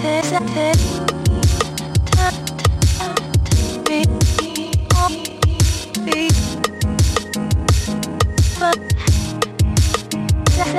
Hey, hey, hey.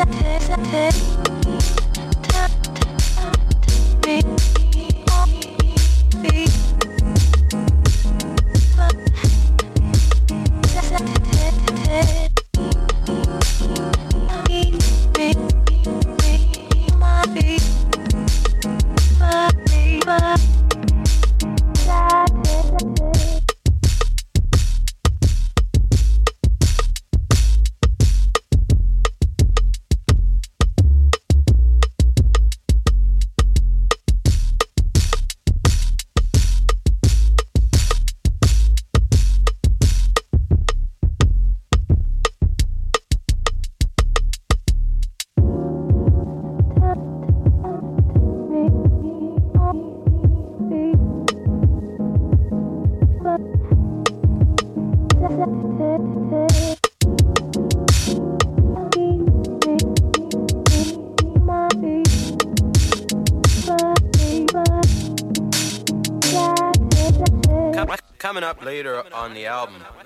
Hey, hey, hey. Coming up later on the album